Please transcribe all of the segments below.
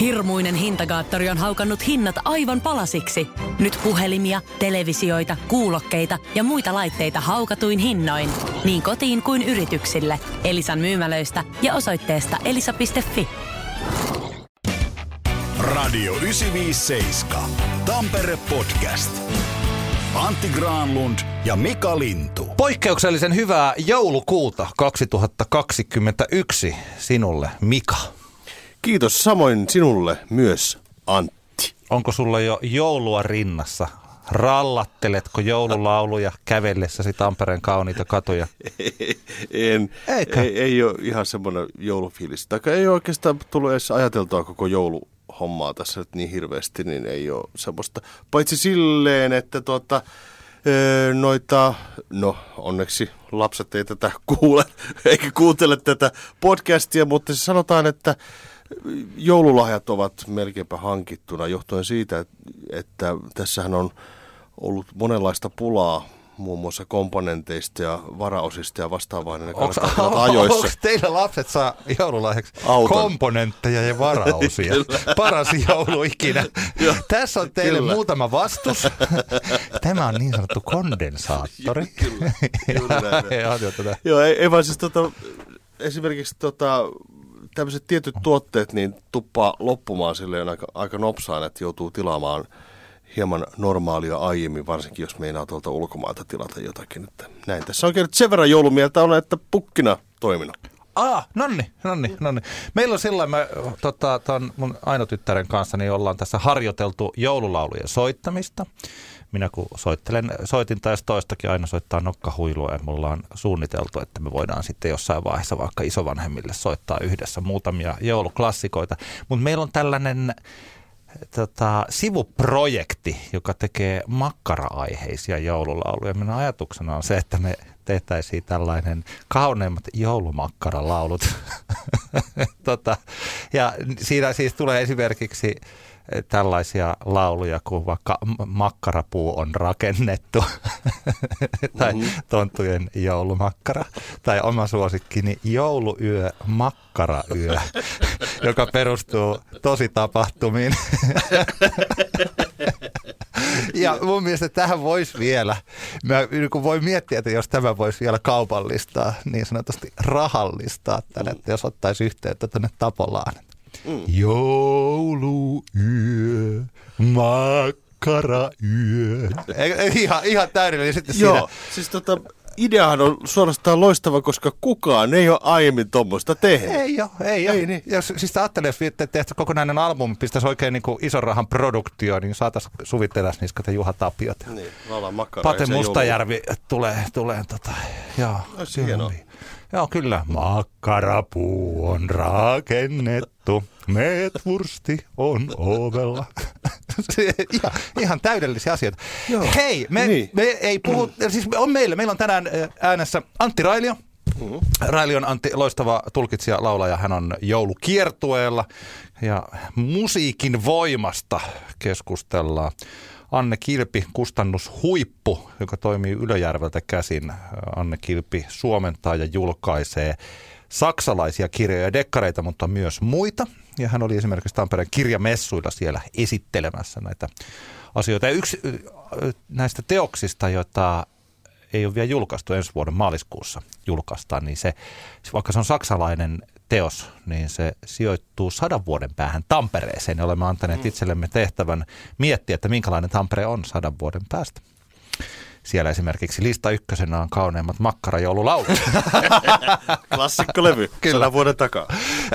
Hirmuinen hintakaattori on haukannut hinnat aivan palasiksi. Nyt puhelimia, televisioita, kuulokkeita ja muita laitteita haukatuin hinnoin. Niin kotiin kuin yrityksille. Elisan myymälöistä ja osoitteesta elisa.fi. Radio 957. Tampere Podcast. Antti Granlund ja Mika Lintu. Poikkeuksellisen hyvää joulukuuta 2021 sinulle, Mika. Kiitos samoin sinulle myös, Antti. Onko sulla jo joulua rinnassa? Rallatteletko joululauluja kävellessäsi Tampereen kauniita katuja? en, Eikä? ei, ei ole ihan semmoinen joulufiilis. Tai ei oikeastaan tullut edes ajateltua koko jouluhommaa tässä nyt niin hirveästi, niin ei ole semmoista. Paitsi silleen, että tuota, noita, no onneksi lapset ei tätä kuule, eikä kuuntele tätä podcastia, mutta siis sanotaan, että joululahjat ovat melkeinpä hankittuna johtuen siitä, että, tässähän on ollut monenlaista pulaa muun muassa komponenteista ja varaosista ja vastaavaa, niin ne Onko ajoissa. teillä lapset saa joululahjaksi Auton. komponentteja ja varaosia? Paras joulu ikinä. Joo. Tässä on teille Kyllä. muutama vastus. Tämä on niin sanottu kondensaattori. Kyllä, näin. Ja on jo tätä. Joo, ei, ei vaan siis tota, esimerkiksi tota, tämmöiset tietyt tuotteet niin tuppaa loppumaan silleen aika, aika nopsaan, että joutuu tilaamaan hieman normaalia aiemmin, varsinkin jos meinaa tuolta ulkomailta tilata jotakin. Että näin tässä on nyt sen verran joulumieltä on, että pukkina toiminut. Ah, nonni, nonni, nonni. Meillä on sillä me tota, ton mun ainotyttären kanssa, niin ollaan tässä harjoiteltu joululaulujen soittamista. Minä kun soittelen, soitin taas toistakin aina soittaa nokkahuilua ja mulla on suunniteltu, että me voidaan sitten jossain vaiheessa vaikka isovanhemmille soittaa yhdessä muutamia jouluklassikoita. Mutta meillä on tällainen tota, sivuprojekti, joka tekee makkara-aiheisia joululauluja. Minun ajatuksena on se, että me tehtäisiin tällainen kauneimmat joulumakkaralaulut. tota, ja siinä siis tulee esimerkiksi tällaisia lauluja kuin vaikka makkarapuu on rakennettu tai tonttujen joulumakkara tai oma suosikkini jouluyö makkarayö, joka perustuu tosi tapahtumiin. Ja mun mielestä tähän voisi vielä, mä niin kun voi miettiä, että jos tämä voisi vielä kaupallistaa, niin sanotusti rahallistaa tänne, että jos ottaisi yhteyttä tänne Tapolaan. Mm. Jouluyö, makkarayö. Ihan, ihan täydellinen sitten Joo, siinä. siis tota, ideahan on suorastaan loistava, koska kukaan ei ole aiemmin tuommoista tehnyt. Ei ole, ei ole. Ei niin. Jos, siis ajattelee, jos tehtäisiin kokonainen albumi, pistäisi oikein niin kuin ison rahan produktio, niin saataisiin suvittelas niskata Juha Tapiot. Niin. Pate Mustajärvi tulee, tulee tota, joo. Olisi hienoa. Joo, kyllä. Makkarapuu on rakennettu, meetwursti on ovella. Se- ihan, ihan täydellisiä asioita. Joo. Hei, me, Niin. me ei puhu, siis on meillä, meillä on tänään äänessä Antti Railio. Mm-hmm. Raili on Antti, loistava tulkitsija, laulaja. Hän on joulukiertueella ja musiikin voimasta keskustellaan. Anne Kilpi, kustannushuippu, joka toimii Ylöjärveltä käsin. Anne Kilpi suomentaa ja julkaisee saksalaisia kirjoja ja dekkareita, mutta myös muita. Ja hän oli esimerkiksi Tampereen kirjamessuilla siellä esittelemässä näitä asioita. Ja yksi näistä teoksista, joita ei ole vielä julkaistu ensi vuoden maaliskuussa julkaistaan, niin se, vaikka se on saksalainen teos, niin se sijoittuu sadan vuoden päähän Tampereeseen. Ja olemme antaneet itsellemme tehtävän miettiä, että minkälainen Tampere on sadan vuoden päästä. Siellä esimerkiksi lista ykkösenä on kauneimmat makkarajoululaulut. Klassikkolevy, Kyllä. sadan vuoden takaa.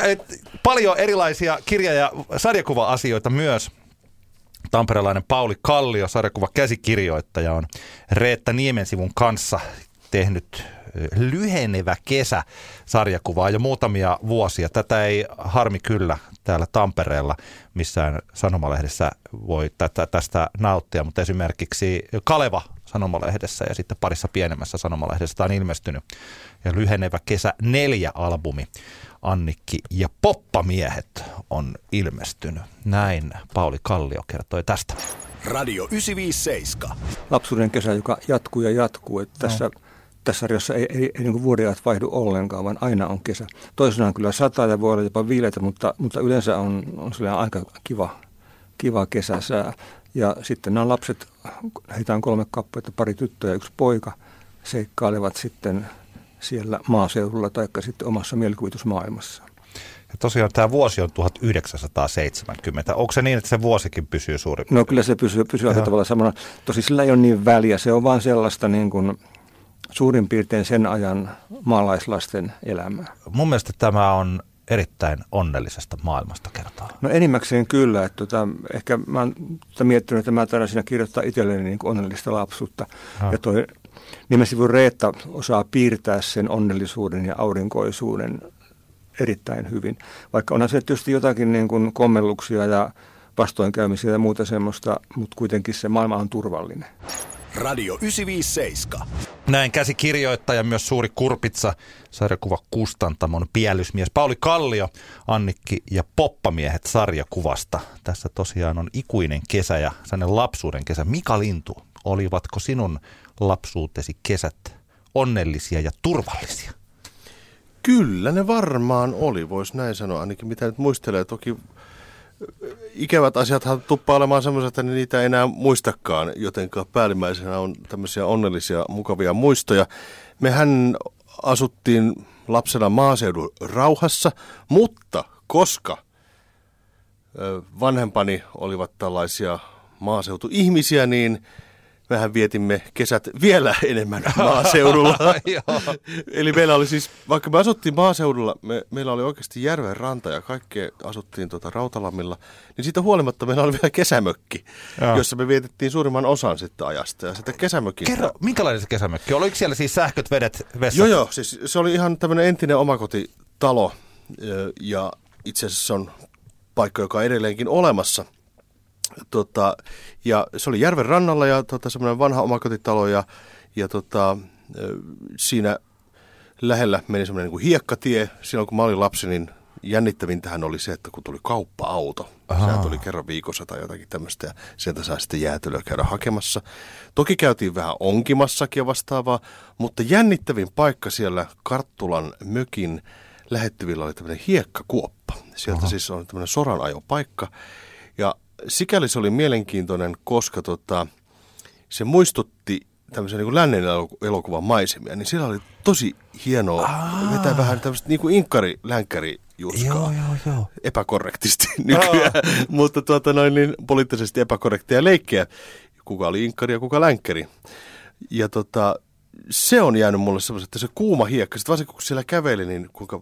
Et paljon erilaisia kirja- ja sarjakuva-asioita myös. Tamperelainen Pauli Kallio, sarjakuva käsikirjoittaja, on Reetta Niemensivun kanssa tehnyt lyhenevä kesä sarjakuvaa jo muutamia vuosia. Tätä ei harmi kyllä täällä Tampereella missään sanomalehdessä voi tätä, tästä nauttia, mutta esimerkiksi Kaleva sanomalehdessä ja sitten parissa pienemmässä sanomalehdessä tämä on ilmestynyt. Ja lyhenevä kesä neljä albumi. Annikki ja Poppamiehet on ilmestynyt. Näin Pauli Kallio kertoi tästä. Radio 957. lapsuuden kesä, joka jatkuu ja jatkuu. Että tässä tässä sarjassa ei, ei, ei niin vuodenajat vaihdu ollenkaan, vaan aina on kesä. Toisinaan kyllä sataa ja voi olla jopa viileitä, mutta, mutta yleensä on, on aika kiva, kiva kesäsää. Ja sitten nämä lapset, heitä on kolme kappaletta, pari tyttöä ja yksi poika, seikkailevat sitten siellä maaseudulla tai sitten omassa mielikuvitusmaailmassa. Ja tosiaan tämä vuosi on 1970. Onko se niin, että se vuosikin pysyy suurin No kyllä se pysyy, pysyy aika tavalla samana. Tosi sillä ei ole niin väliä. Se on vaan sellaista niin kuin suurin piirtein sen ajan maalaislasten elämää. Mun mielestä tämä on erittäin onnellisesta maailmasta kertaa. No enimmäkseen kyllä. Että tota, ehkä mä oon miettinyt, että mä taidan siinä kirjoittaa itselleni niin onnellista lapsuutta. Ha. Ja toi nimesivun Reetta osaa piirtää sen onnellisuuden ja aurinkoisuuden erittäin hyvin. Vaikka onhan se tietysti jotakin niin kuin kommelluksia ja vastoinkäymisiä ja muuta semmoista, mutta kuitenkin se maailma on turvallinen. Radio 957. Näin käsikirjoittaja, myös suuri kurpitsa, sarjakuva Kustantamon pielysmies Pauli Kallio, Annikki ja Poppamiehet sarjakuvasta. Tässä tosiaan on ikuinen kesä ja sellainen lapsuuden kesä. Mika Lintu, olivatko sinun lapsuutesi kesät onnellisia ja turvallisia? Kyllä ne varmaan oli, voisi näin sanoa, ainakin mitä nyt muistelee. Toki ikävät asiathan tuppaa olemaan semmoisia, että niitä ei enää muistakaan, joten päällimmäisenä on tämmöisiä onnellisia, mukavia muistoja. Mehän asuttiin lapsena maaseudun rauhassa, mutta koska vanhempani olivat tällaisia maaseutuihmisiä, niin mehän vietimme kesät vielä enemmän maaseudulla. Eli meillä oli siis, vaikka me asuttiin maaseudulla, me, meillä oli oikeasti järven ranta ja kaikkea asuttiin tuota Rautalammilla, niin siitä huolimatta meillä oli vielä kesämökki, Joo. jossa me vietettiin suurimman osan sitten ajasta. Ja sitä kesämökistä... Kerro, minkälainen se kesämökki? Oliko siellä siis sähköt, vedet, vessat? Joo, joo. Siis se oli ihan tämmöinen entinen omakotitalo ja itse asiassa se on paikka, joka on edelleenkin olemassa – Tota, ja se oli järven rannalla ja tota, semmoinen vanha omakotitalo ja, ja tota, siinä lähellä meni semmoinen niin hiekkatie. Silloin kun mä olin lapsi, niin jännittävintähän oli se, että kun tuli kauppa-auto. Sehän tuli kerran viikossa tai jotakin tämmöistä ja sieltä sai sitten jäätelöä käydä hakemassa. Toki käytiin vähän onkimassakin ja vastaavaa, mutta jännittävin paikka siellä Karttulan mökin lähettyvillä oli tämmöinen hiekkakuoppa. Sieltä Aha. siis on tämmöinen soranajopaikka. Sikäli se oli mielenkiintoinen, koska tota, se muistutti tämmöisen niin lännen elokuvan maisemia, niin siellä oli tosi hienoa Aa. vetää vähän tämmöistä niin kuin inkkari länkkäri juskaa. Joo, joo, joo. Epäkorrektisti nykyään, mutta tuota noin niin poliittisesti epäkorrekteja leikkejä. Kuka oli inkkari ja kuka länkkäri. Ja tota, se on jäänyt mulle semmoisen, että se kuuma hiekka, sitten varsinkin kun siellä käveli, niin kuinka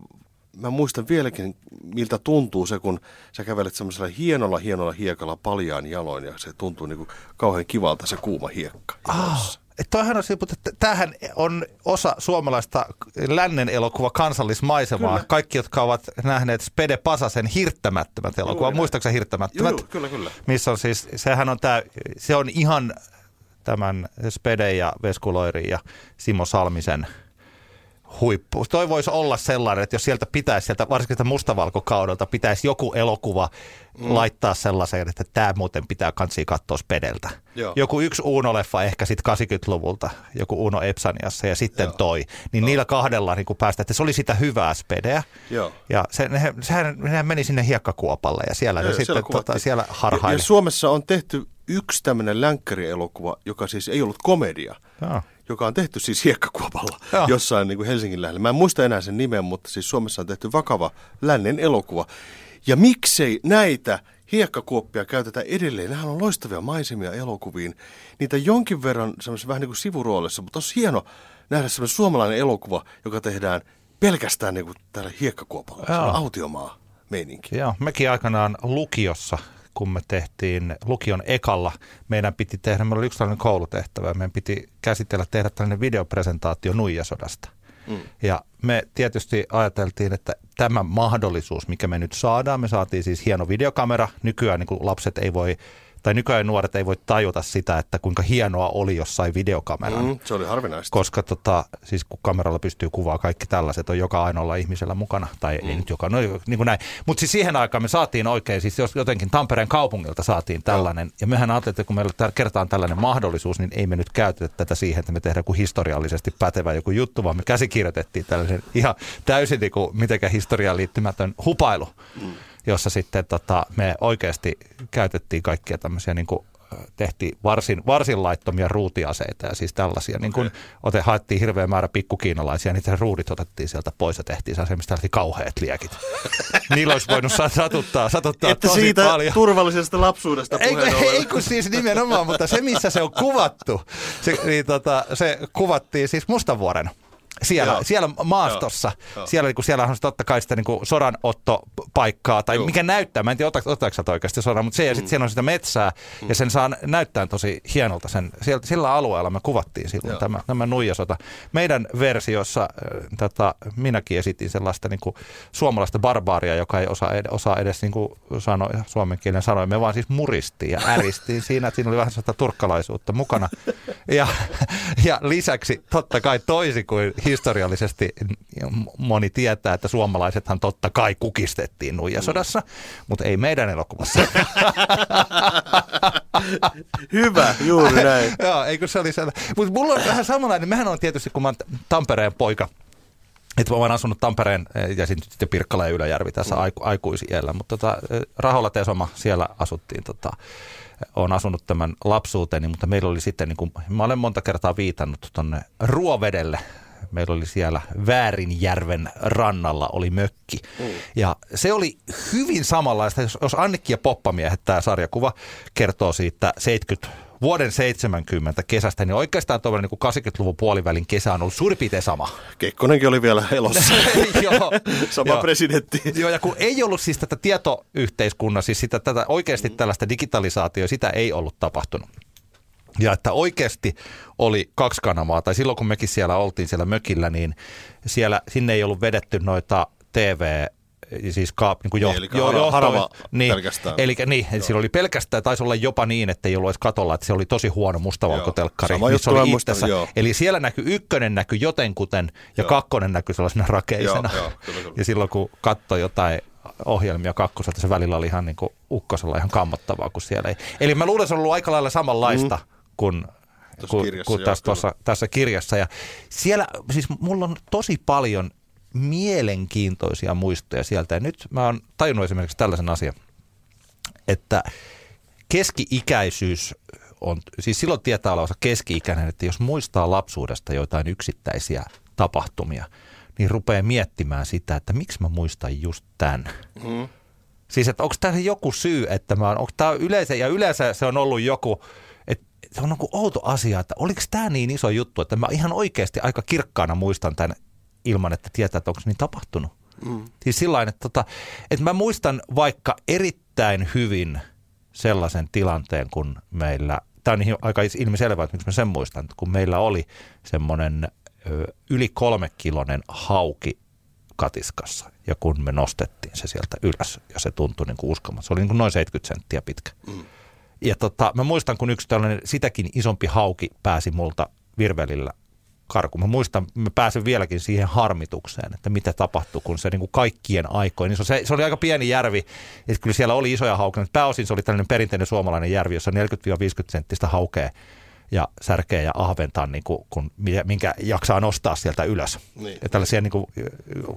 mä muistan vieläkin, miltä tuntuu se, kun sä kävelet semmoisella hienolla, hienolla hiekalla paljaan jaloin ja se tuntuu niin kuin kauhean kivalta se kuuma hiekka. Ah, toihan on mutta tämähän on osa suomalaista lännen elokuva kansallismaisemaa. Kyllä. Kaikki, jotka ovat nähneet Spede Pasasen hirttämättömät elokuva, muistaakseni hirttämättömät? Joo, kyllä, kyllä. Missä on siis, sehän on tämä, se on ihan tämän Spede ja Veskuloiri ja Simo Salmisen – huippu. Toi voisi olla sellainen, että jos sieltä pitäisi, sieltä varsinkin mustavalkokaudelta, pitäisi joku elokuva mm. laittaa sellaiseen, että tämä muuten pitää kansi katsoa Spedeltä. Joo. Joku yksi Uno-leffa ehkä sitten 80-luvulta, joku Uno Epsaniassa ja sitten Joo. toi. Niin no. niillä kahdella niin päästä, että se oli sitä hyvää Spedeä. Joo. Ja se, ne, sehän, nehän meni sinne hiekkakuopalle ja siellä, Joo, ne siellä sitten tota, siellä harhaili. Ja, ja Suomessa on tehty yksi tämmöinen länkkärielokuva, joka siis ei ollut komedia. Joo joka on tehty siis hiekkakuopalla Joo. jossain niin kuin Helsingin lähellä. Mä en muista enää sen nimen, mutta siis Suomessa on tehty vakava lännen elokuva. Ja miksei näitä hiekkakuoppia käytetään edelleen? Nämähän on loistavia maisemia elokuviin. Niitä jonkin verran semmoisessa vähän niin kuin sivuroolissa, mutta olisi hieno nähdä semmoinen suomalainen elokuva, joka tehdään pelkästään niin kuin täällä hiekkakuopalla. Se on autiomaa meininki. Joo, mekin aikanaan lukiossa kun me tehtiin lukion ekalla, meidän piti tehdä, meillä oli yksi tällainen koulutehtävä, meidän piti käsitellä, tehdä tällainen videopresentaatio Nuijasodasta. Mm. Ja me tietysti ajateltiin, että tämä mahdollisuus, mikä me nyt saadaan, me saatiin siis hieno videokamera. Nykyään niin lapset ei voi tai nykyään nuoret ei voi tajuta sitä, että kuinka hienoa oli jossain videokameran. Mm, se oli harvinaista. Koska tota, siis kun kameralla pystyy kuvaa kaikki tällaiset, on joka ainoalla ihmisellä mukana, tai mm. ei nyt joka, no niin kuin näin. Mutta siis siihen aikaan me saatiin oikein, siis jotenkin Tampereen kaupungilta saatiin tällainen, no. ja mehän ajattelin, että kun meillä kertaan tällainen mahdollisuus, niin ei me nyt käytetä tätä siihen, että me tehdään joku historiallisesti pätevä joku juttu, vaan me käsikirjoitettiin tällaisen ihan täysin niin kuin mitenkään historiaan liittymätön hupailu. Mm jossa sitten tota, me oikeasti käytettiin kaikkia tämmöisiä niin kuin tehtiin varsin, varsin laittomia ruutiaseita ja siis tällaisia. Okay. Niin kun ote, haettiin hirveä määrä pikkukiinalaisia, niitä ruudit otettiin sieltä pois ja tehtiin se, mistä lähti kauheat liekit. Niillä olisi voinut satuttaa, satuttaa Että tosi siitä paljon. turvallisesta lapsuudesta ei, ei, ei kun siis nimenomaan, mutta se missä se on kuvattu, se, niin tota, se kuvattiin siis Mustavuoren siellä, Joo. siellä maastossa. Joo. Siellä, niin kuin, siellä on totta kai sitä niin kuin sodanottopaikkaa, tai Joo. mikä näyttää, mä en tiedä ottaako sä oikeasti sodan, mutta se, ja sitten mm. siellä on sitä metsää, mm. ja sen saa näyttää tosi hienolta. Sen, siellä, sillä alueella me kuvattiin silloin tämä, tämä nuijasota. Meidän versiossa äh, tota, minäkin esitin sellaista niin kuin, suomalaista barbaaria, joka ei osaa, ed- osaa edes niin kuin sano, suomen kielen sanoa. Me vaan siis muristiin ja äristiin siinä, että siinä oli vähän sellaista turkkalaisuutta mukana. Ja, ja lisäksi totta kai toisi kuin historiallisesti moni tietää, että suomalaisethan totta kai kukistettiin nuijasodassa, mutta ei meidän elokuvassa. Hyvä, juuri näin. Joo, eikö se oli sellainen. Mutta mulla on vähän samanlainen, mehän on tietysti, kun mä oon Tampereen poika, että mä oon asunut Tampereen eh, ja sitten Pirkkala ja Ylöjärvi tässä mm. aiku, aikuisiellä, mutta tota, eh, Raholla Tesoma, siellä asuttiin tota, on asunut tämän lapsuuteni, mutta meillä oli sitten, niin kuin, mä olen monta kertaa viitannut tuonne Ruovedelle meillä oli siellä Väärinjärven rannalla oli mökki. Mm. Ja se oli hyvin samanlaista, jos, jos Annikki ja Poppamiehet, tämä sarjakuva, kertoo siitä 70 vuoden 70 kesästä, niin oikeastaan tuollainen niin 80-luvun puolivälin kesä on ollut suurin piirtein sama. Kekkonenkin oli vielä elossa. joo, sama joo. presidentti. Joo, ja kun ei ollut siis tätä tietoyhteiskunnan, siis sitä, tätä oikeasti mm. tällaista digitalisaatiota, sitä ei ollut tapahtunut. Ja että oikeasti oli kaksi kanavaa, tai silloin kun mekin siellä oltiin siellä mökillä, niin siellä, sinne ei ollut vedetty noita TV siis kaap, niin kuin jo, niin, eli jo, jo, harava niin, pelkästään. Eli niin, eli sillä oli pelkästään, taisi olla jopa niin, että ei ollut edes katolla, että se oli tosi huono mustavalkotelkkari, missä oli itsessä. Eli siellä näkyy ykkönen näkyy jotenkuten ja joo. kakkonen näkyy sellaisena rakeisena. Joo, joo, kyllä, kyllä. Ja silloin kun katsoi jotain ohjelmia kakkoselta, se välillä oli ihan niin kuin ukkosella ihan kammottavaa, kun siellä ei. Eli mä luulen, että se on ollut aika lailla samanlaista. Mm kuin kuin, kuin tässä, tuossa, tässä kirjassa. Ja siellä, siis mulla on tosi paljon mielenkiintoisia muistoja sieltä. Ja nyt mä oon tajunnut esimerkiksi tällaisen asian, että keski-ikäisyys on, siis silloin tietää olevansa keski-ikäinen, että jos muistaa lapsuudesta joitain yksittäisiä tapahtumia, niin rupeaa miettimään sitä, että miksi mä muistan just tämän. Mm. Siis, että onko tämä joku syy, että mä oon, onko tämä yleensä, ja yleensä se on ollut joku, se on niin outo asia, että oliko tämä niin iso juttu, että mä ihan oikeasti aika kirkkaana muistan tämän ilman, että tietää, että onko se niin tapahtunut. Mm. Siis sillä että, tota, että mä muistan vaikka erittäin hyvin sellaisen tilanteen, kun meillä, tämä on aika ilmiselvää, että miksi mä sen muistan, kun meillä oli semmoinen yli kolmekilonen hauki katiskassa ja kun me nostettiin se sieltä ylös ja se tuntui niin kuin uskomatta. Se oli niin kuin noin 70 senttiä pitkä. Mm. Ja tota, mä muistan, kun yksi tällainen sitäkin isompi hauki pääsi multa virvelillä karkuun. Mä muistan, mä pääsen vieläkin siihen harmitukseen, että mitä tapahtui, kun se niin kuin kaikkien aikoin. Niin se, se oli aika pieni järvi, että kyllä siellä oli isoja haukeja, mutta pääosin se oli tällainen perinteinen suomalainen järvi, jossa 40-50 senttistä haukea ja särkeä ja ahventaa, niin kuin, kun, minkä jaksaa nostaa sieltä ylös. Niin. Ja tällaisia niin kuin,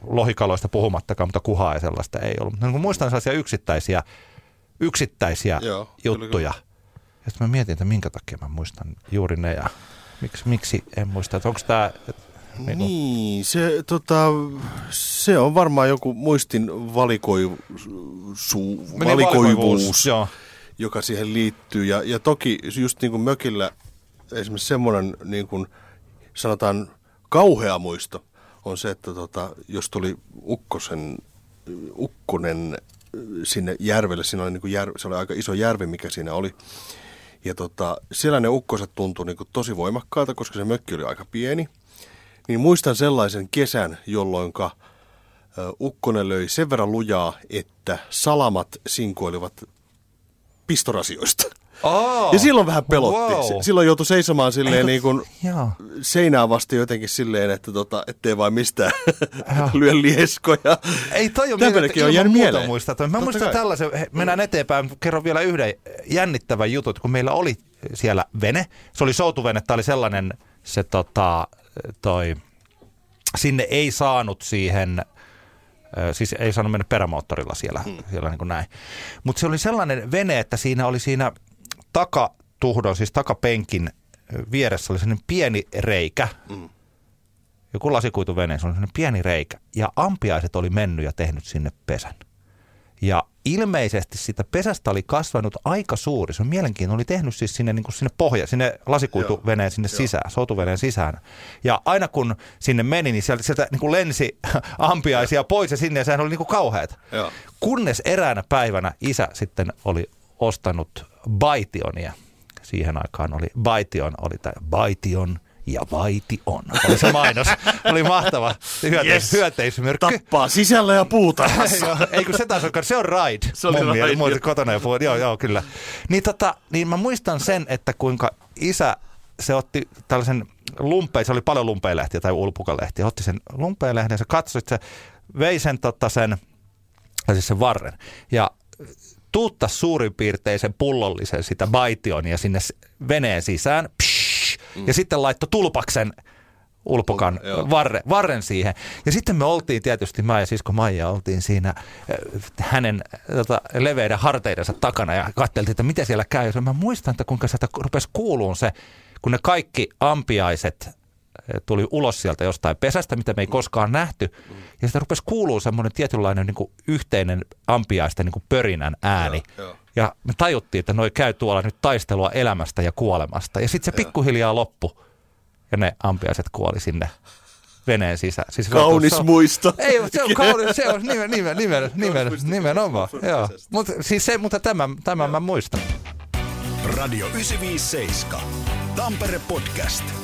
lohikaloista puhumattakaan, mutta kuhaa ja sellaista ei ollut. Niin muistan sellaisia yksittäisiä yksittäisiä Joo, juttuja. Kyllä, kyllä. Ja sitten mä mietin, että minkä takia mä muistan juuri ne ja miksi, miksi en muista, että onko tämä... Niin, niin se, tota, se on varmaan joku muistin valikoivu, su, valikoivuus, joo. joka siihen liittyy. Ja, ja toki just niin kuin mökillä esimerkiksi semmoinen niin kuin sanotaan kauhea muisto on se, että tota, jos tuli ukkosen, ukkonen sinne järvelle. Siinä oli niin kuin jär, se oli aika iso järvi, mikä siinä oli. Ja tota, siellä ne ukkoset tuntui niin kuin tosi voimakkaalta, koska se mökki oli aika pieni. Niin muistan sellaisen kesän, jolloin ukkonen löi sen verran lujaa, että salamat sinkoilivat pistorasioista. Oh, Ja silloin vähän pelotti. wow. Silloin joutui seisomaan silleen Eikö- niin kuin Joo. seinää vasti jotenkin silleen, että tota, ettei vain mistään lyö lieskoja. Ei toi on Tämmöinenkin on ilman jäänyt muuta mieleen. Muistaa. toi. Mä Totta muistan kai. tällaisen, he, mennään eteenpäin, kerron vielä yhden jännittävän jutun, kun meillä oli siellä vene. Se oli soutuvene, tämä oli sellainen, se tota, toi, sinne ei saanut siihen, siis ei saanut mennä perämoottorilla siellä, hmm. siellä niin kuin näin. Mutta se oli sellainen vene, että siinä oli siinä takatuhdon, siis takapenkin vieressä oli sellainen pieni reikä, Mm. joku lasikuituvene, se oli sellainen pieni reikä. Ja ampiaiset oli mennyt ja tehnyt sinne pesän. Ja ilmeisesti sitä pesästä oli kasvanut aika suuri. Se on mielenkiintoinen. Oli tehnyt siis sinne, niin kuin sinne pohja, sinne lasikuituveneen sinne sisään, soutuveneen sisään. Ja aina kun sinne meni, niin sieltä, sieltä niin kuin lensi ampiaisia pois ja sinne ja sehän oli niin kuin kauheat. Joo. Kunnes eräänä päivänä isä sitten oli ostanut Baitionia. Siihen aikaan oli Baition, oli tämä Baition ja Vaiti on. Oli se mainos. oli mahtava hyönteis, Yes. hyönteismyrkky. Tappaa sisällä ja. Joo, ei kun se taas on, se on ride. Se oli mun ride, joo. kotona ja puhut, joo, joo, kyllä. Niin, tota, niin mä muistan sen, että kuinka isä, se otti tällaisen lumpeen, se oli paljon lumpeilehtiä tai ulpukalehtiä, otti sen lumpeilehden, se katsoi, että se vei sen, tota, sen, siis sen varren, ja tuutta suurin piirtein sen pullollisen sitä baitionia sinne veneen sisään, psh, ja sitten laittoi tulpaksen ulpukan Mm. Joo. varre, varren siihen. Ja sitten me oltiin tietysti, mä ja sisko Maija oltiin siinä äh, hänen tota, leveiden harteidensa takana ja katseltiin, että mitä siellä käy. Ja mä muistan, että kuinka sieltä rupesi kuuluun se, kun ne kaikki ampiaiset äh, tuli ulos sieltä jostain pesästä, mitä me ei koskaan nähty. Ja sitä rupesi kuuluu semmoinen tietynlainen niin kuin yhteinen ampiaisten niin kuin pörinän ääni. Joo, joo. Ja me tajuttiin, että noi käy tuolla nyt taistelua elämästä ja kuolemasta. Ja sitten se pikkuhiljaa loppu ja ne ampiaiset kuoli sinne veneen sisään. Siis Kaunis se on- muisto. Ei, se on kaunis, se on nimen, nimen, nimen, nimen, nimenomaan. Joo. Mut, siis se, mutta tämän, tämän mä muistan. Radio 957. Tampere Podcast.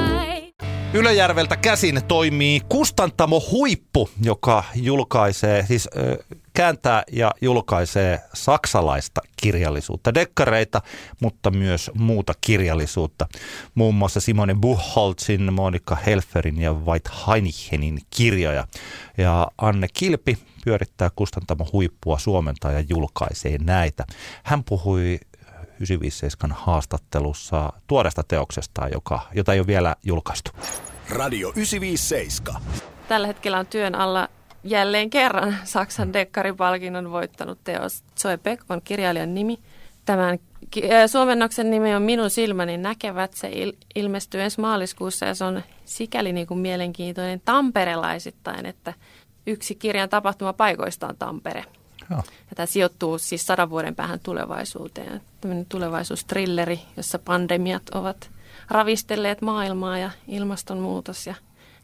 Ylöjärveltä käsin toimii Kustantamo Huippu, joka julkaisee, siis kääntää ja julkaisee saksalaista kirjallisuutta, dekkareita, mutta myös muuta kirjallisuutta. Muun muassa Simone Buchholzin, Monika Helferin ja White Heinichenin kirjoja. Ja Anne Kilpi pyörittää Kustantamo Huippua, suomentaa ja julkaisee näitä. Hän puhui 957 haastattelussa tuoreesta teoksestaan, joka, jota ei ole vielä julkaistu. Radio 957. Tällä hetkellä on työn alla jälleen kerran Saksan dekkaripalkinnon voittanut teos. Zoe Beck on kirjailijan nimi. Tämän äh, suomennoksen nimi on Minun silmäni näkevät. Se il- ilmestyy ensi maaliskuussa ja se on sikäli niin kuin mielenkiintoinen tamperelaisittain, että yksi kirjan tapahtumapaikoista on Tampere. Joo. Ja tämä sijoittuu siis sadan vuoden päähän tulevaisuuteen. Tämmöinen tulevaisuustrilleri, jossa pandemiat ovat ravistelleet maailmaa ja ilmastonmuutos ja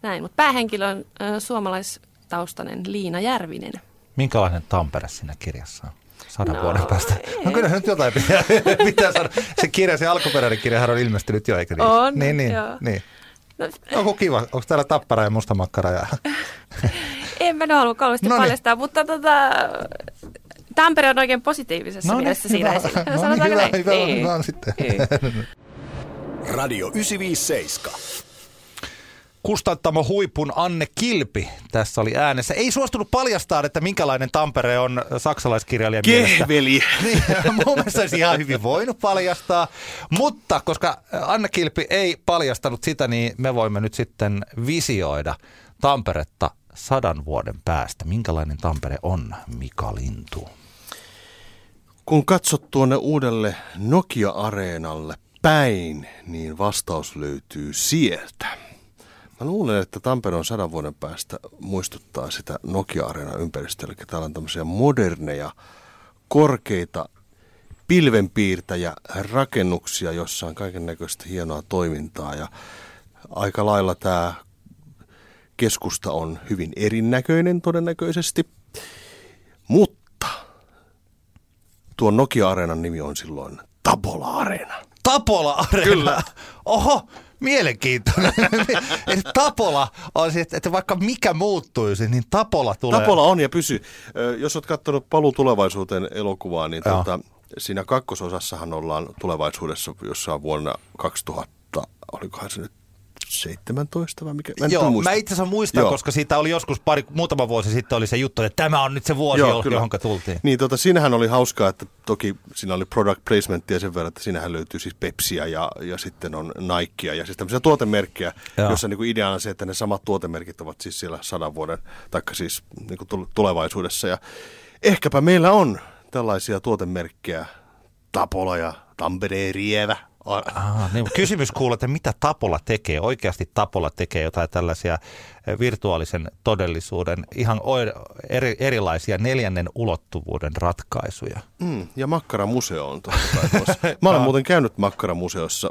näin. Mutta päähenkilö on ö, suomalaistaustainen Liina Järvinen. Minkälainen Tampere siinä kirjassa on? Sadan No, vuoden päästä. ei. No kyllä nyt jotain pitää, pitää saada. Se kirja, se alkuperäinen kirjahan on ilmestynyt jo, eikö niin? On, Niin, niin, joo. niin. No, Onko kiva? Onko täällä tappara ja mustamakkara? Ja... en mä nyt halua kauheasti Noniin. paljastaa, mutta tota, Tampere on oikein positiivisessa No niin, mielessä siinä hyvä. esillä. No niin, hyvä, näin? hyvä, Niin. hyvä on sitten. Niin. Radio 957. Kustantamo Huipun Anne Kilpi tässä oli äänessä. Ei suostunut paljastaa, että minkälainen Tampere on saksalaiskirjailijan mielestä. Kehveli. Niin, mun mielestä olisi ihan hyvin voinut paljastaa, mutta koska Anna Kilpi ei paljastanut sitä, niin me voimme nyt sitten visioida Tamperetta sadan vuoden päästä. Minkälainen Tampere on, Mika Lintu? Kun katsot tuonne uudelle Nokia-areenalle päin, niin vastaus löytyy sieltä. Mä luulen, että Tampere on sadan vuoden päästä muistuttaa sitä Nokia-areena ympäristöä. Eli täällä on tämmöisiä moderneja, korkeita pilvenpiirtäjä rakennuksia, jossa on kaiken näköistä hienoa toimintaa. Ja aika lailla tämä keskusta on hyvin erinäköinen todennäköisesti. Mutta tuon Nokia-areenan nimi on silloin Tapola-areena. Tapola-areena? Kyllä. Oho, mielenkiintoinen. Eli Tapola on siis, että vaikka mikä muuttuisi, niin Tapola tulee. Tapola on ja pysy. Jos olet katsonut Paluu tulevaisuuteen elokuvaa, niin tuota, siinä kakkososassahan ollaan tulevaisuudessa jossain vuonna 2000, olikohan se nyt 17 vai mikä? en Joo, muista. mä itse asiassa muistan, Joo. koska siitä oli joskus pari, muutama vuosi sitten oli se juttu, että tämä on nyt se vuosi, Joo, Joo, kyllä. johon tultiin. Niin tota, siinähän oli hauskaa, että toki siinä oli product placementia sen verran, että siinähän löytyy siis Pepsiä ja, ja sitten on Nikea ja siis tämmöisiä tuotemerkkejä, Joo. jossa niin kuin ideana on se, että ne samat tuotemerkit ovat siis siellä sadan vuoden, taikka siis niin kuin tul- tulevaisuudessa. Ja ehkäpä meillä on tällaisia tuotemerkkejä, Tapola ja Tampere Rievä. Ah, niin, kysymys kuuluu, että mitä Tapola tekee? Oikeasti Tapola tekee jotain tällaisia eh, virtuaalisen todellisuuden, ihan eri, erilaisia neljännen ulottuvuuden ratkaisuja. Mm, ja Makkaramuseo on totta. Mä olen muuten käynyt Makkaramuseossa.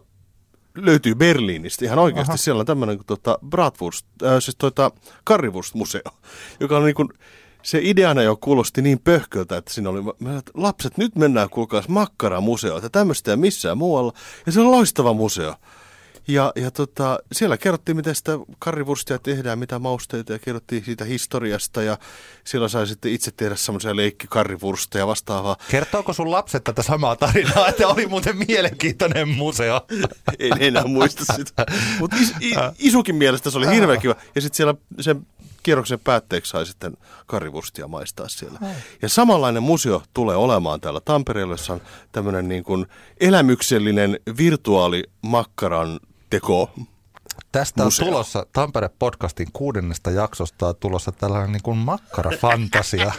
Löytyy Berliinistä ihan oikeasti. Aha. Siellä on tämmöinen kuin tota Bratwurst, äh, siis tota Currywurst-museo, joka on niin kuin, se ideana jo kuulosti niin pöhköltä, että siinä oli, mä, että lapset, nyt mennään kuulkaas Makkaramuseoon, että tämmöistä ei missään muualla. Ja se on loistava museo. Ja, ja tota, siellä kerrottiin, miten sitä karrivurstia tehdään, mitä mausteita ja kerrottiin siitä historiasta ja siellä sai sitten itse tehdä semmoisia leikkikarrivursteja ja vastaavaa. Kertooko sun lapset tätä samaa tarinaa, että oli muuten mielenkiintoinen museo? En enää muista sitä. Mutta is, i, isukin mielestä se oli hirveän kiva. Ja sitten siellä sen kierroksen päätteeksi sai sitten karrivurstia maistaa siellä. Ja samanlainen museo tulee olemaan täällä Tampereella, jossa on tämmöinen niin kuin elämyksellinen virtuaalimakkaran teko. Tästä on Museo. tulossa Tampere-podcastin kuudennesta jaksosta on tulossa tällainen niin kuin makkarafantasia,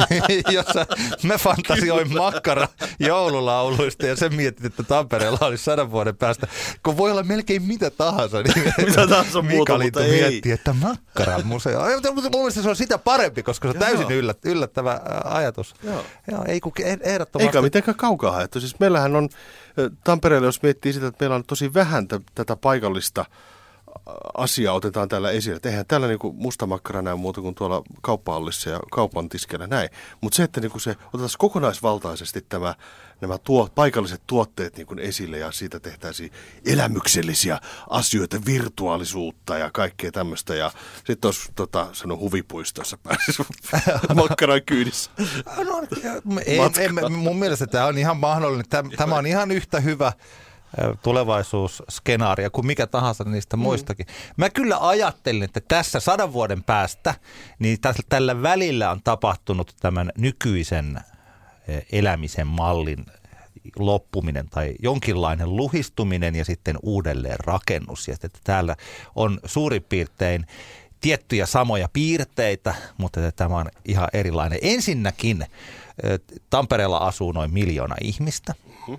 jossa me fantasioin makkara joululauluista ja sen mietit, että Tampereella olisi sadan vuoden päästä, kun voi olla melkein mitä tahansa. Niin Mitä tahansa muuta, mutta ei. miettii, että makkaramuseo. Ai, mutta Mun mielestä se on sitä parempi, koska se on täysin yllät, yllättävä ajatus. Joo. Joo, ei kun eh- ehdottomasti. Eikä mitenkään kaukaa haettu. Siis meillähän on Tampereella, jos miettii sitä, että meillä on tosi vähän t- tätä paikallista ä, asiaa otetaan täällä esille. Et eihän täällä niinku musta makkara näy muuta kuin tuolla kauppahallissa ja kaupan tiskellä näin. Mutta se, että niinku se otetaan kokonaisvaltaisesti tämä, nämä tuo, paikalliset tuotteet niinku esille ja siitä tehtäisiin elämyksellisiä asioita, virtuaalisuutta ja kaikkea tämmöistä. Ja sitten olisi tota, sanon huvipuistossa pääsisi makkaran kyydissä. No, ei, ei, mun mielestä tämä on ihan mahdollinen. Tämä, tämä on ihan yhtä hyvä tulevaisuusskenaario kuin mikä tahansa niistä muistakin. Mä kyllä ajattelin, että tässä sadan vuoden päästä, niin tä- tällä välillä on tapahtunut tämän nykyisen elämisen mallin loppuminen tai jonkinlainen luhistuminen ja sitten uudelleen rakennus. Ja että täällä on suurin piirtein tiettyjä samoja piirteitä, mutta että tämä on ihan erilainen. Ensinnäkin Tampereella asuu noin miljoona ihmistä.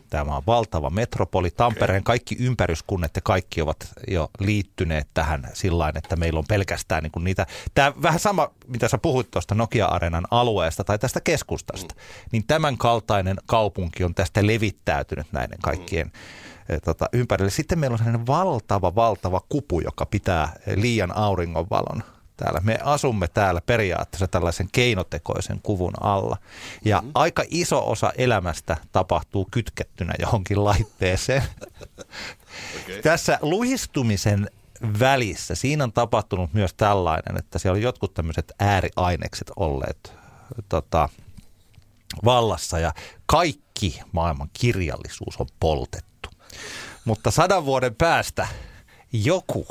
Tämä on valtava metropoli. Tampereen kaikki ympäryskunnat ja kaikki ovat jo liittyneet tähän sillä että meillä on pelkästään niin kuin niitä, tämä vähän sama, mitä sä puhuit tuosta Nokia-areenan alueesta tai tästä keskustasta, niin tämän kaltainen kaupunki on tästä levittäytynyt näiden kaikkien eh, tota, ympärille. Sitten meillä on sellainen valtava, valtava kupu, joka pitää liian auringonvalon täällä. Me asumme täällä periaatteessa tällaisen keinotekoisen kuvun alla. Ja mm-hmm. aika iso osa elämästä tapahtuu kytkettynä johonkin laitteeseen. okay. Tässä luhistumisen välissä, siinä on tapahtunut myös tällainen, että siellä on jotkut tämmöiset ääriainekset olleet tota, vallassa ja kaikki maailman kirjallisuus on poltettu. Mutta sadan vuoden päästä joku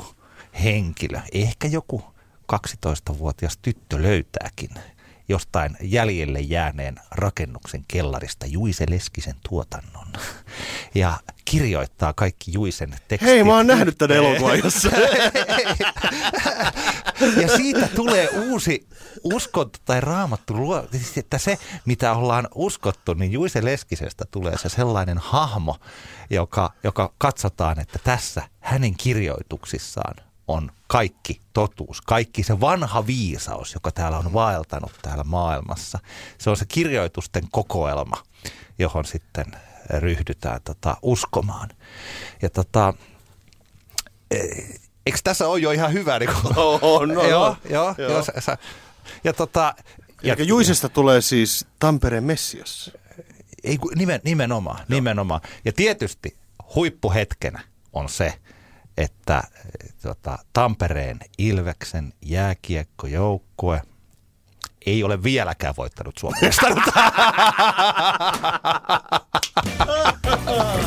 henkilö, ehkä joku 12-vuotias tyttö löytääkin jostain jäljelle jääneen rakennuksen kellarista Juise Leskisen tuotannon ja kirjoittaa kaikki Juisen tekstit. Hei, mä oon nähnyt tämän elokuvan jossain. ja siitä tulee uusi uskonto tai raamattu, että se mitä ollaan uskottu, niin Juise Leskisestä tulee se sellainen hahmo, joka, joka katsotaan, että tässä hänen kirjoituksissaan on kaikki totuus, kaikki se vanha viisaus, joka täällä on vaeltanut täällä maailmassa. Se on se kirjoitusten kokoelma, johon sitten ryhdytään tota, uskomaan. Ja tota, eh, eikö tässä ole jo ihan hyvä? Niin kuin, On, no, joo, no. joo, Joo. joo. Sä, sä, ja tota, ja, Eli Juisesta tulee siis Tampereen Messias. ei, kun nimen, nimenomaan, nimenomaan. Ja tietysti huippuhetkenä on se, että tota, Tampereen Ilveksen jääkiekkojoukkue ei ole vieläkään voittanut Suomen mestaruutta.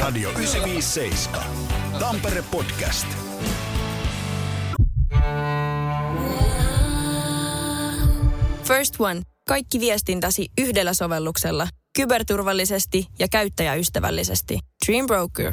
Radio 957. Tampere Podcast. First One. Kaikki viestintäsi yhdellä sovelluksella. Kyberturvallisesti ja käyttäjäystävällisesti. Dream Broker.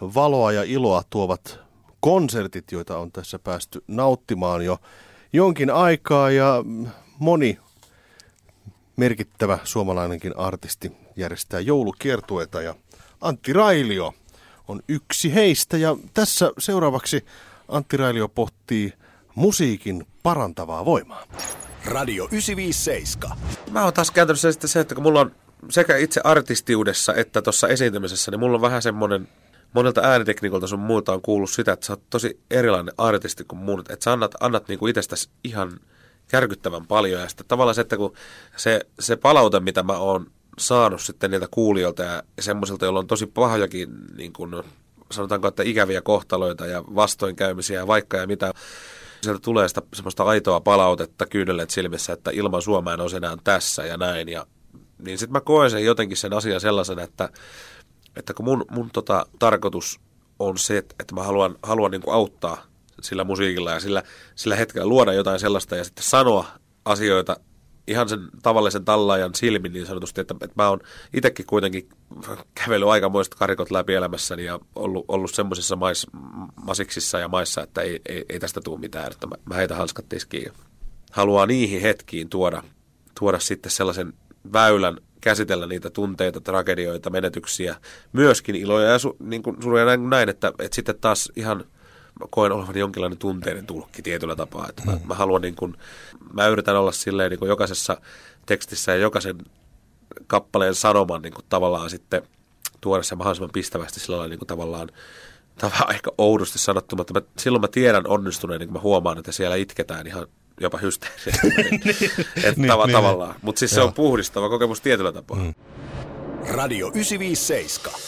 valoa ja iloa tuovat konsertit, joita on tässä päästy nauttimaan jo jonkin aikaa ja moni merkittävä suomalainenkin artisti järjestää joulukiertueita ja Antti Railio on yksi heistä ja tässä seuraavaksi Antti Railio pohtii musiikin parantavaa voimaa. Radio 957. Mä oon taas käytännössä sitten se, että kun mulla on sekä itse artistiudessa että tuossa esiintymisessä, niin mulla on vähän semmoinen, monelta äänitekniikolta sun muilta on kuullut sitä, että sä oot tosi erilainen artisti kuin muut. Että sä annat, annat niinku itsestäsi ihan järkyttävän paljon. Ja sitten tavallaan se, että kun se, se palaute, mitä mä oon saanut sitten niiltä kuulijoilta ja semmoisilta, joilla on tosi pahojakin, niin kuin, sanotaanko, että ikäviä kohtaloita ja vastoinkäymisiä ja vaikka ja mitä, sieltä tulee sitä semmoista aitoa palautetta kyyneleet silmissä, että ilman Suomea en olisi enää tässä ja näin. Ja, niin sitten mä koen sen jotenkin sen asian sellaisena, että, että kun mun, mun tota, tarkoitus on se, että, että mä haluan, haluan niin auttaa sillä musiikilla ja sillä, sillä hetkellä luoda jotain sellaista ja sitten sanoa asioita ihan sen tavallisen tallaajan silmin niin sanotusti, että, että mä oon itsekin kuitenkin kävellyt aikamoista karikot läpi elämässäni ja ollut, ollut semmoisissa mais, masiksissa ja maissa, että ei, ei, ei tästä tule mitään, että mä, mä heitä hanskat tiskiin. Haluaa niihin hetkiin tuoda, tuoda sitten sellaisen väylän käsitellä niitä tunteita, tragedioita, menetyksiä, myöskin iloja ja su, niin kuin suruja näin, näin että, että sitten taas ihan koen olevani jonkinlainen tunteiden tulkki tietyllä tapaa. Että mä, mä haluan niin kuin, mä yritän olla silleen niin kuin jokaisessa tekstissä ja jokaisen kappaleen sanoman niin kuin tavallaan sitten tuoda se mahdollisimman pistävästi sillä lailla niin kuin tavallaan tavallaan ehkä oudosti sanottu, mutta mä, silloin mä tiedän onnistuneen, kun mä huomaan, että siellä itketään ihan jopa hysteerisesti. että Niin, tava, niin. tavallaan. Mutta siis se Joo. on puhdistava kokemus tietyllä tapaa. Mm. Radio 957.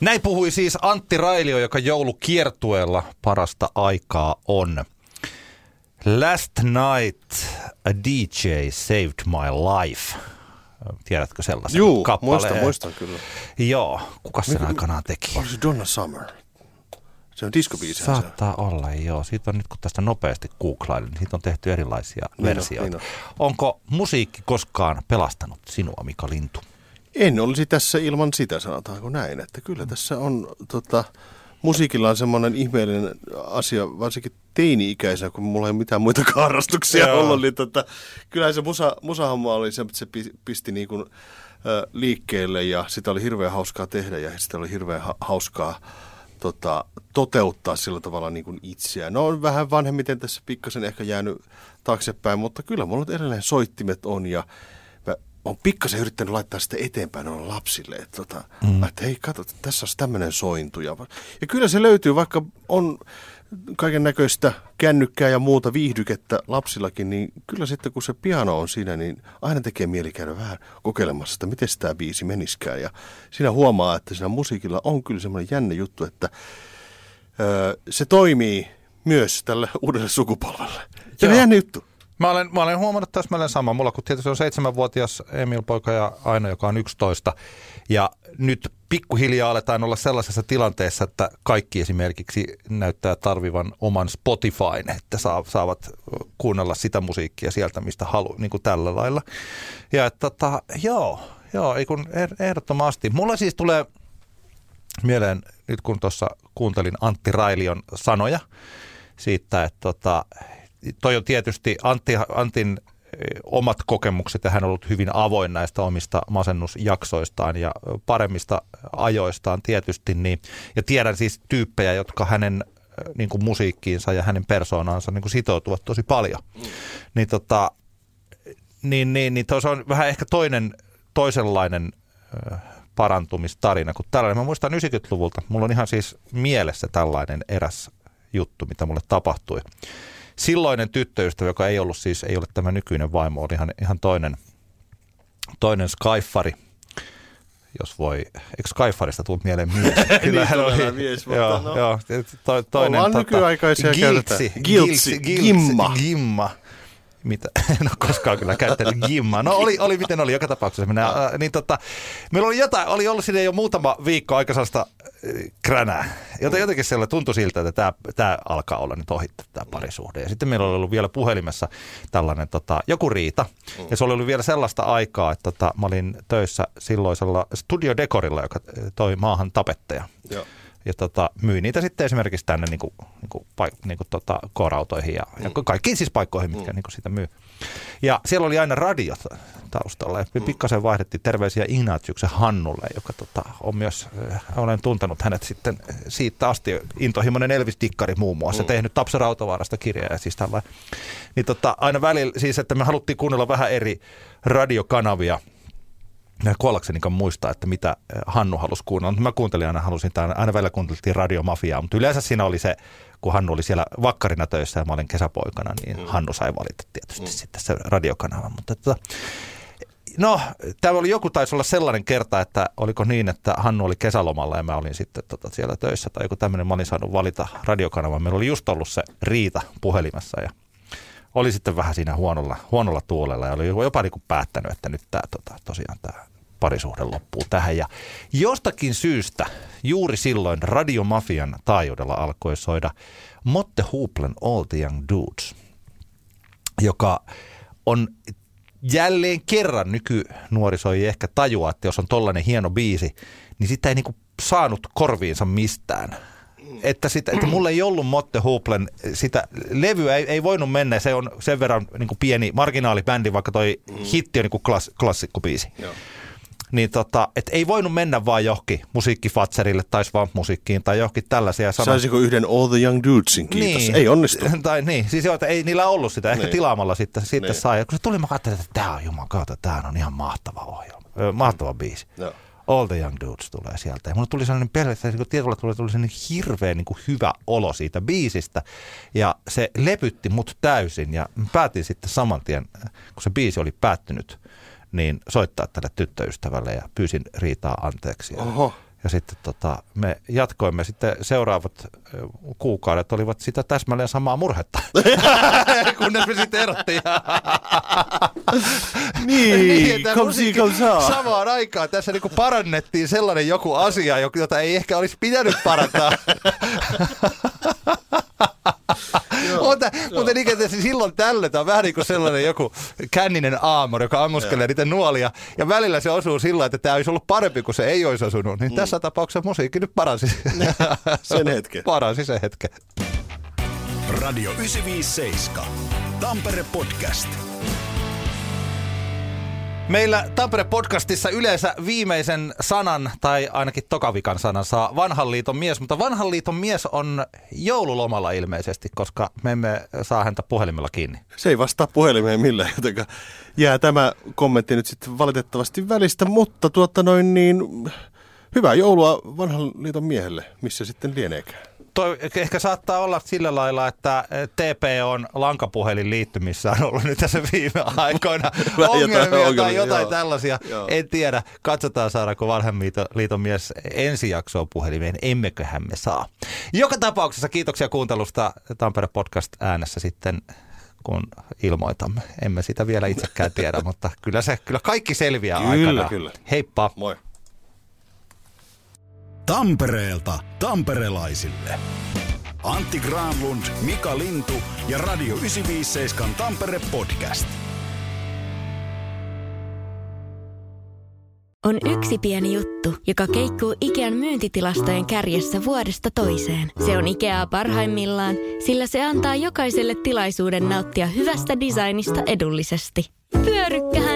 Näin puhui siis Antti Railio, joka joulukiertueella parasta aikaa on. Last night a DJ saved my life. Tiedätkö sellaisen Juu, kappaleen? muistan, muistan kyllä. Joo, kuka sen aikanaan teki? Se Donna Summer? Se on diskobiisi. Saattaa olla, joo. Siitä on nyt kun tästä nopeasti googlailin, niin siitä on tehty erilaisia Niin on, versioita. niin Onko musiikki koskaan pelastanut sinua, Mika Lintu? En olisi tässä ilman sitä, sanotaanko näin. Että kyllä tässä on, tota, musiikilla on semmoinen ihmeellinen asia, varsinkin teini-ikäisenä, kun mulla ei ole mitään muita harrastuksia ollut, niin tota, kyllähän se musa, musahomma oli se, että se pi- pisti niin kuin, liikkeelle ja sitä oli hirveän hauskaa tehdä ja sitä oli hirveän ha- hauskaa tota, toteuttaa sillä tavalla niin kuin itseään. No on vähän vanhemmiten tässä pikkasen ehkä jäänyt taaksepäin, mutta kyllä mulla edelleen soittimet on ja mä oon pikkasen yrittänyt laittaa sitä eteenpäin noille lapsille, että, tota, mm. että hei kato, tässä olisi tämmöinen sointu. Ja, ja kyllä se löytyy, vaikka on kaiken näköistä kännykkää ja muuta viihdykettä lapsillakin, niin kyllä sitten kun se piano on siinä, niin aina tekee mieli käydä vähän kokeilemassa, että miten tämä biisi meniskään. Ja siinä huomaa, että siinä musiikilla on kyllä semmoinen jännä juttu, että öö, se toimii myös tälle uudelle sukupolvelle. Se on Joo. jännä juttu. Mä olen, mä olen huomannut täsmälleen sama. Mulla kun tietysti on seitsemänvuotias Emil poika ja Aino, joka on 11. Ja nyt pikkuhiljaa aletaan olla sellaisessa tilanteessa, että kaikki esimerkiksi näyttää tarvivan oman Spotifyn, että saa, saavat kuunnella sitä musiikkia sieltä, mistä haluaa, niin kuin tällä lailla. Ja että tota, joo, joo, ei kun ehdottomasti. Mulla siis tulee mieleen, nyt kun tuossa kuuntelin Antti Railion sanoja siitä, että tota, toi on tietysti Antti, Antin eh, omat kokemukset ja hän on ollut hyvin avoin näistä omista masennusjaksoistaan ja paremmista ajoistaan tietysti. Niin, ja tiedän siis tyyppejä, jotka hänen eh, niin kuin musiikkiinsa ja hänen persoonaansa niin kuin sitoutuvat tosi paljon. Niin, tota, niin, niin, niin tuossa on vähän ehkä toinen, toisenlainen ö, parantumistarina kuin tällainen. Mä muistan 90-luvulta, mulla on ihan siis mielessä tällainen eräs juttu, mitä mulle tapahtui. Silloinen tyttöystävä, joka ei ollut siis, ei ole tämä nykyinen vaimo, oli ihan, ihan toinen, toinen Skyfari, jos voi, eikö Skyfarista tullut mieleen mies? Kyllä hän oli, todella mies, mutta joo, no. joo, to, toinen, Ollaan nykyaikaisia käytetään. Giltsi, Giltsi, Giltsi, Gimma. Gimma. Mitä? En ole koskaan kyllä käyttänyt gimmaa. No oli, oli miten oli, joka tapauksessa mennään. Äh, niin tota, meillä oli jotain, oli ollut sinne jo muutama viikko aika sellaista kränää. Jota jotenkin siellä tuntui siltä, että tämä, tämä alkaa olla nyt ohitte tämä parisuhde. Ja sitten meillä oli ollut vielä puhelimessa tällainen tota, joku riita. Ja se oli ollut vielä sellaista aikaa, että tota, mä olin töissä silloisella studiodekorilla, joka äh, toi maahan tapetteja Joo. Ja tota, myy niitä sitten esimerkiksi tänne niin kuin, niin kuin, paik- niin kuin tota, koorautoihin ja, mm. ja kaikkiin siis paikkoihin, mitkä mm. niin kuin sitä myy. Ja siellä oli aina radiot taustalla ja mm. pikkasen vaihdettiin terveisiä Ignatiuksen Hannulle, joka tota, on myös, äh, olen tuntenut hänet sitten siitä asti, intohimoinen Elvis-dikkari muun muassa, mm. tehnyt Tapsa Rautavaarasta kirjaa ja siis tällainen. Niin tota, aina välillä siis, että me haluttiin kuunnella vähän eri radiokanavia, kuollakseni muistaa, että mitä eh, Hannu halusi kuunnella. Mä kuuntelin aina, halusin tämän, aina välillä kuunteltiin radiomafiaa, mutta yleensä siinä oli se, kun Hannu oli siellä vakkarina töissä ja mä olin kesäpoikana, niin mm. Hannu sai valita tietysti mm. sitten se radiokanava. Mutta tota, no, tämä oli joku taisi olla sellainen kerta, että oliko niin, että Hannu oli kesälomalla ja mä olin sitten tota, siellä töissä tai joku tämmöinen, mä olin saanut valita radiokanavan. Meillä oli just ollut se riita puhelimessa ja oli sitten vähän siinä huonolla, huonolla tuulella ja oli jopa niin kuin päättänyt, että nyt tämä tota, tosiaan tämä parisuhde loppuu tähän. Ja jostakin syystä juuri silloin Radiomafian taajuudella alkoi soida Motte Huplen All the Young Dudes, joka on jälleen kerran nykynuoriso ei ehkä tajua, että jos on tollainen hieno biisi, niin sitä ei niinku saanut korviinsa mistään. Että, sitä, että mulla ei ollut Motte Huplen, sitä levyä ei, ei voinut mennä, se on sen verran niin kuin pieni marginaalibändi, vaikka toi hitti on niin kuin klass, klassikkobiisi. Joo. Niin tota, et ei voinut mennä vaan johonkin musiikkifatserille tai Swamp-musiikkiin tai johonkin tällaisia. Sanoa, Saisiko yhden All the Young Dudesin, kiitos. Ei onnistu. Tai niin, siis joo, että ei niillä ollut sitä. Ehkä Niin. tilaamalla sitten, sitten Niin. sai. Ja kun se tuli, mä katsoin, että tämä on juman kautta, tämä on ihan mahtava ohjelma. Mahtava biisi. Joo. All the Young Dudes tulee sieltä. Ja mulle tuli sellainen pelkästään, niin tietyllä tuli, tuli sellainen hirveän niin kuin hyvä olo siitä biisistä. Ja se lepytti mut täysin. Ja päätin sitten saman tien, kun se biisi oli päättynyt, niin soittaa tälle tyttöystävälle ja pyysin Riitaa anteeksi. Oho. Ja sitten tota, me jatkoimme sitten seuraavat kuukaudet olivat sitä täsmälleen samaa murhetta, kunnes me sitten erottiin. Niin, comme ça. Samaan aikaan tässä niinku parannettiin sellainen joku asia, jota ei ehkä olisi pitänyt parantaa. mutta, mutta niin, että se silloin tällöin tämä on vähän niin kuin sellainen joku känninen aamor, joka ammuskelee niitä nuolia. Ja välillä se osuu sillä, että tämä olisi ollut parempi, kuin se ei olisi osunut. Niin tässä tapauksessa musiikki nyt paransi. Sen hetken. paransi sen hetken. Radio 957. Tampere Podcast. Meillä Tampere-podcastissa yleensä viimeisen sanan, tai ainakin tokavikan sanan, saa vanhan liiton mies, mutta vanhan liiton mies on joululomalla ilmeisesti, koska me emme saa häntä puhelimella kiinni. Se ei vastaa puhelimeen millään, joten jää tämä kommentti nyt sitten valitettavasti välistä, mutta tuota noin niin, hyvää joulua vanhan liiton miehelle, missä sitten lieneekään. Toi ehkä saattaa olla sillä lailla, että TP on lankapuhelin liittymissä on ollut nyt tässä viime aikoina ongelmia jotain tai ongelmia, jotain joo. tällaisia. Joo. En tiedä. Katsotaan saadaanko liiton mies ensi jaksoon puhelimeen. Emmeköhän me saa. Joka tapauksessa kiitoksia kuuntelusta Tampere Podcast äänessä sitten kun ilmoitamme. Emme sitä vielä itsekään tiedä, mutta kyllä, se, kyllä kaikki selviää Kyllä, aikanaan. kyllä. Heippa. Moi. Tampereelta tamperelaisille. Antti Granlund, Mika Lintu ja Radio 957 Tampere Podcast. On yksi pieni juttu, joka keikkuu Ikean myyntitilastojen kärjessä vuodesta toiseen. Se on Ikeaa parhaimmillaan, sillä se antaa jokaiselle tilaisuuden nauttia hyvästä designista edullisesti. Pyörykkähän